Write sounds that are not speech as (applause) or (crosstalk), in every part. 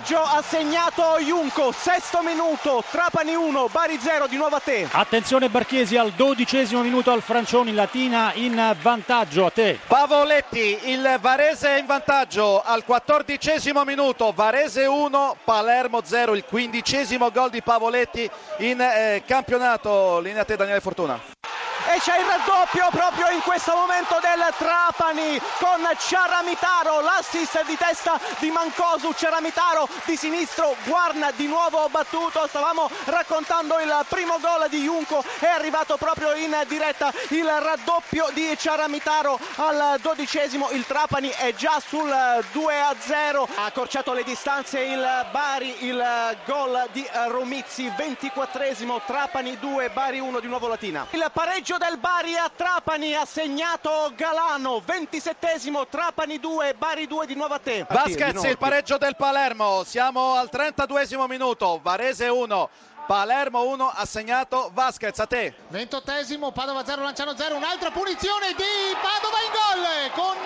vantaggio ha segnato Junco, sesto minuto, Trapani 1, Bari 0, di nuovo a te. Attenzione Barchiesi al dodicesimo minuto al Francioni, Latina in vantaggio a te. Pavoletti, il Varese in vantaggio al quattordicesimo minuto, Varese 1, Palermo 0, il quindicesimo gol di Pavoletti in eh, campionato. Linea a te Daniele Fortuna e c'è il raddoppio proprio in questo momento del Trapani con Ciaramitaro, l'assist di testa di Mancosu, Ciaramitaro di sinistro, Guarna di nuovo battuto, stavamo raccontando il primo gol di Junco, è arrivato proprio in diretta il raddoppio di Ciaramitaro al dodicesimo, il Trapani è già sul 2 a 0, ha accorciato le distanze il Bari, il gol di Romizzi, 24esimo, Trapani 2, Bari 1 di nuovo Latina. Il pareggio del Bari a Trapani ha segnato Galano, 27esimo, Trapani 2, Bari 2 di nuovo a te. Vasquez, il pareggio del Palermo, siamo al 32esimo minuto, Varese 1. Palermo 1 ha segnato Vasquez a te 28esimo Padova 0 Lanciano 0 un'altra punizione di Padova in gol con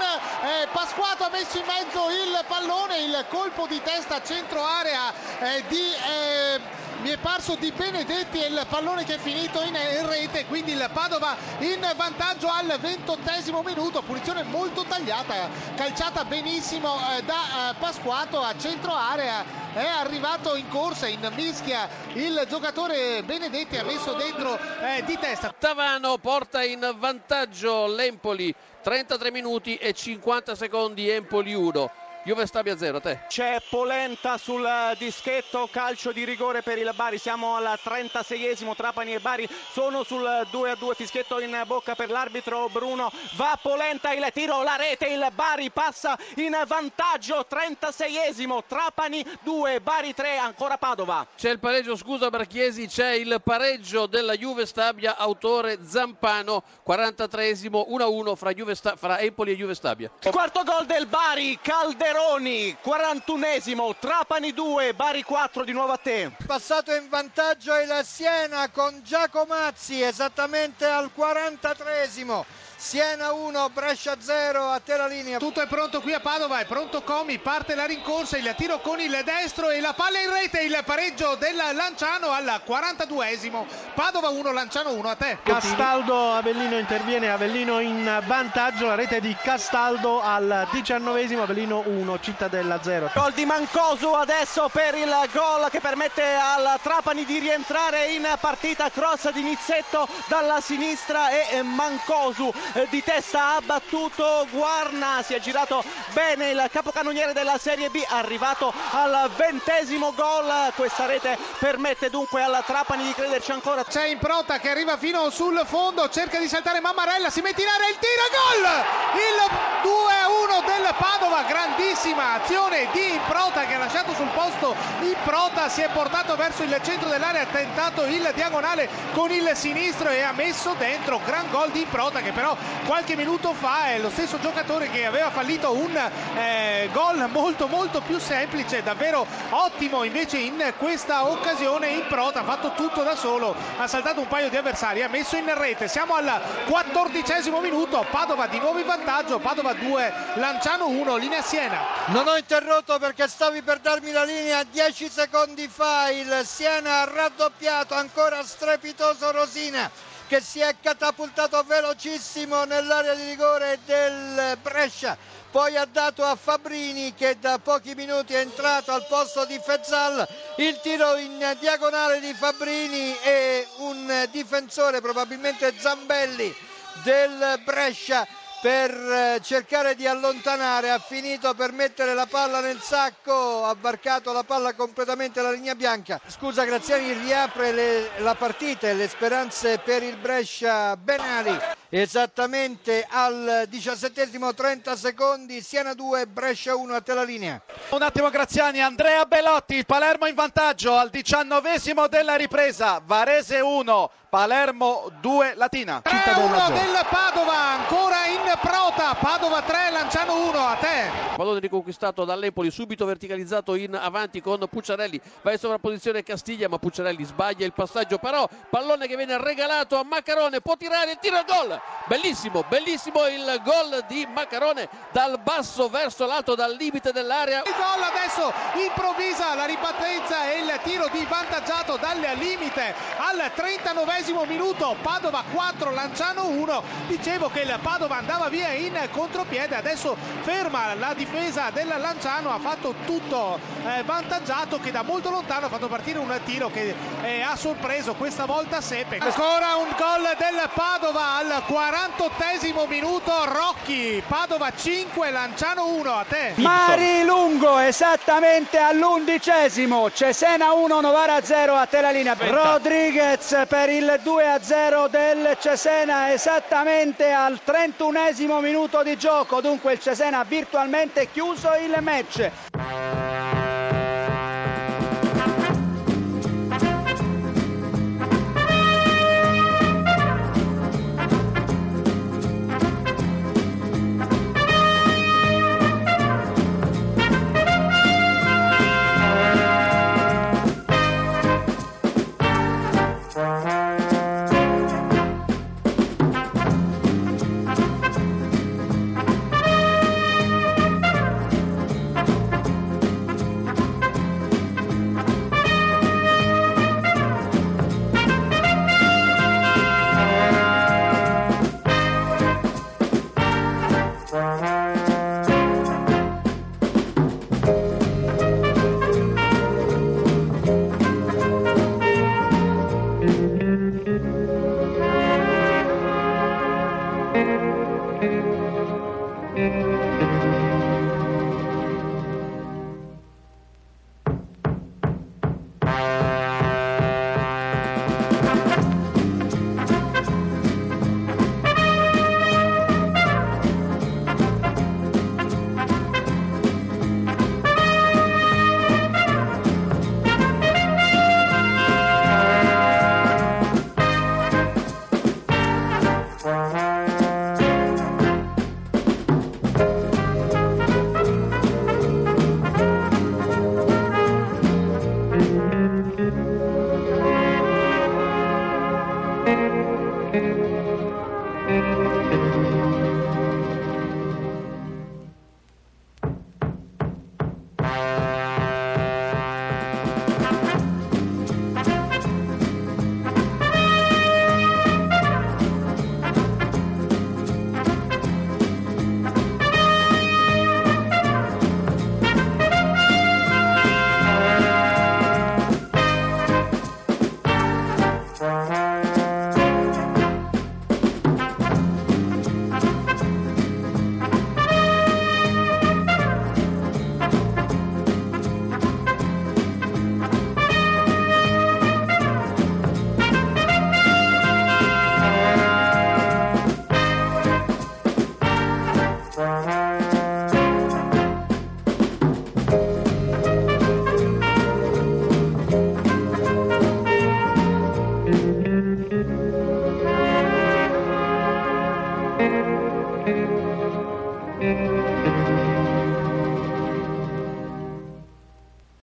eh, Pasquato ha messo in mezzo il pallone il colpo di testa centro area eh, di eh, mi è parso di Benedetti e il pallone che è finito in rete quindi il Padova in vantaggio al ventottesimo minuto. Punizione molto tagliata calciata benissimo eh, da eh, Pasquato a centro area. È arrivato in corsa in mischia il giocatore Benedetti ha messo dentro eh, di testa. Tavano porta in vantaggio l'Empoli 33 minuti e 50 secondi Empoli 1 Juve Stabia 0, te. C'è Polenta sul dischetto, calcio di rigore per il Bari, siamo al 36esimo, Trapani e Bari sono sul 2 a 2, fischietto in bocca per l'arbitro Bruno, va Polenta il tiro, la rete, il Bari passa in vantaggio, 36esimo, Trapani 2, Bari 3, ancora Padova. C'è il pareggio, scusa Barchiesi, c'è il pareggio della Juve Stabia, autore Zampano, 43esimo, 1-1 fra, Juve Sta- fra Empoli e Juve Stabia. Quarto gol del Bari, Calderone Veroni, 41esimo, Trapani 2, Bari 4, di nuovo a te. Passato in vantaggio il Siena con Giacomazzi esattamente al 43esimo. Siena 1, Brescia 0, a te la linea. Tutto è pronto qui a Padova, è pronto Comi, parte la rincorsa, il tiro con il destro e la palla in rete, il pareggio del Lanciano al 42esimo. Padova 1, Lanciano 1, a te. Castaldo, Avellino interviene, Avellino in vantaggio, la rete di Castaldo al 19esimo, Avellino 1, Cittadella 0. Gol di Mancosu adesso per il gol che permette al Trapani di rientrare in partita, cross di Nizzetto dalla sinistra e Mancosu (laughs) di testa ha battuto Guarna, si è girato bene il capocannoniere della Serie B, arrivato al ventesimo gol, questa rete permette dunque alla Trapani di crederci ancora. C'è Improta che arriva fino sul fondo, cerca di saltare Mammarella, si mette in area il tiro, gol! Il 2-1 del Padova, grandissima azione di Improta che ha lasciato sul posto Improta, si è portato verso il centro dell'area, ha tentato il diagonale con il sinistro e ha messo dentro, gran gol di Improta che però qualche minuto fa è lo stesso giocatore che aveva fallito un eh, gol molto molto più semplice, davvero ottimo invece in questa occasione. In prota, ha fatto tutto da solo, ha saltato un paio di avversari, ha messo in rete, siamo al quattordicesimo minuto, Padova di nuovo in vantaggio, Padova 2, Lanciano 1, linea Siena. Non ho interrotto perché stavi per darmi la linea 10 secondi fa, il Siena ha raddoppiato, ancora strepitoso Rosina che si è catapultato velocissimo nell'area di rigore del Brescia. Poi ha dato a Fabrini che da pochi minuti è entrato al posto di Fezzal. Il tiro in diagonale di Fabrini e un difensore probabilmente Zambelli del Brescia per eh, cercare di allontanare, ha finito per mettere la palla nel sacco, ha varcato la palla completamente alla linea bianca. Scusa Graziani riapre le, la partita e le speranze per il Brescia Benali. Esattamente al diciassettesimo 30 secondi, Siena 2, Brescia 1 a te la linea. Un attimo Graziani, Andrea Belotti, Palermo in vantaggio al diciannovesimo della ripresa, Varese 1, Palermo 2 Latina. 3-1 del Padova, ancora in prota, Padova 3, Lanciano 1, a te. Pallone riconquistato dall'Empoli, subito verticalizzato in avanti con Pucciarelli, va in sovrapposizione Castiglia, ma Pucciarelli sbaglia il passaggio, però pallone che viene regalato a Maccarone, può tirare il tiro a gol. Bellissimo, bellissimo il gol di Maccarone dal basso verso l'alto, dal limite dell'area. Il gol adesso improvvisa la ribattenza e il tiro di vantaggiato dal limite al 39 minuto, Padova 4, Lanciano 1. Dicevo che il Padova andava via in contropiede, adesso ferma la difesa del Lanciano, ha fatto tutto eh, vantaggiato che da molto lontano ha fatto partire un tiro che eh, ha sorpreso questa volta Sepe. Ancora un gol del Padova al 48 minuto, Rocchi, Padova 5, Lanciano 1, a te. Mari Lungo esattamente all'undicesimo, Cesena 1, Novara 0, a te la linea. Rodriguez per il 2-0 del Cesena esattamente al 31 minuto di gioco, dunque il Cesena ha virtualmente chiuso il match.